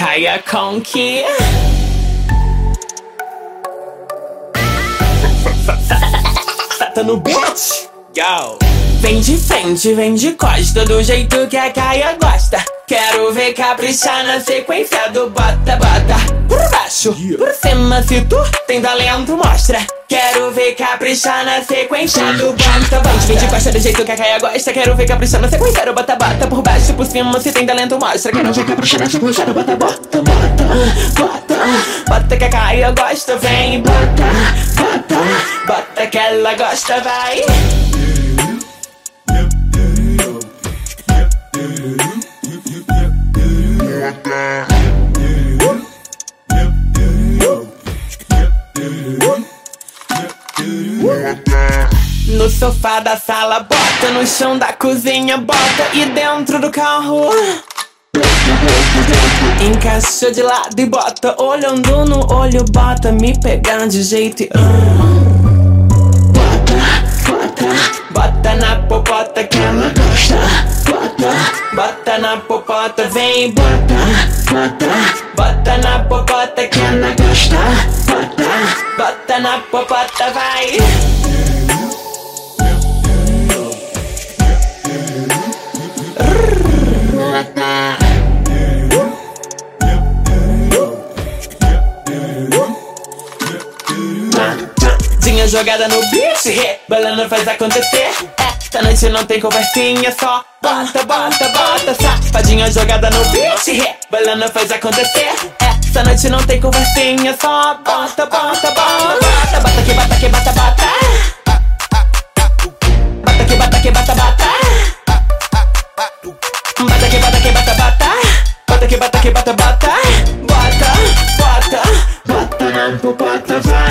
Caia Conk. Tá no beat? Yo. Vem de frente, vem de costa, do jeito que a Caia gosta. Quero ver caprichar na sequência do bota, bota. Por cima, se tu tem talento, mostra. Quero ver caprichar na sequência do bota, bota. Vem de costa, do jeito que a Caia gosta. Quero ver caprichar na sequência do bota, bota. Por baixo, por cima, se tem talento, mostra. Quero ver caprichar na sequência do bota, bota, bota, bota. Bota que a Caia gosta, vem, bota, bota. Bota que ela gosta, vai. No sofá da sala, bota no chão da cozinha, bota e dentro do carro. Encaixa de lado e bota, olhando no olho, bota, me pegando de jeito e. Bota, bota, bota na popota que ela gosta. Bota, bota na popota, vem, bota, bota, bota na popota que ela gosta. Bota, bota na popota, vai. Dinha jogada no beat, rebalando faz acontecer. Esta noite não tem conversinha, só bota, bota, bota. Safadinha jogada no beat, rebalando faz acontecer. Esta noite não tem conversinha, só bota, bota, bota. Que bota, bota.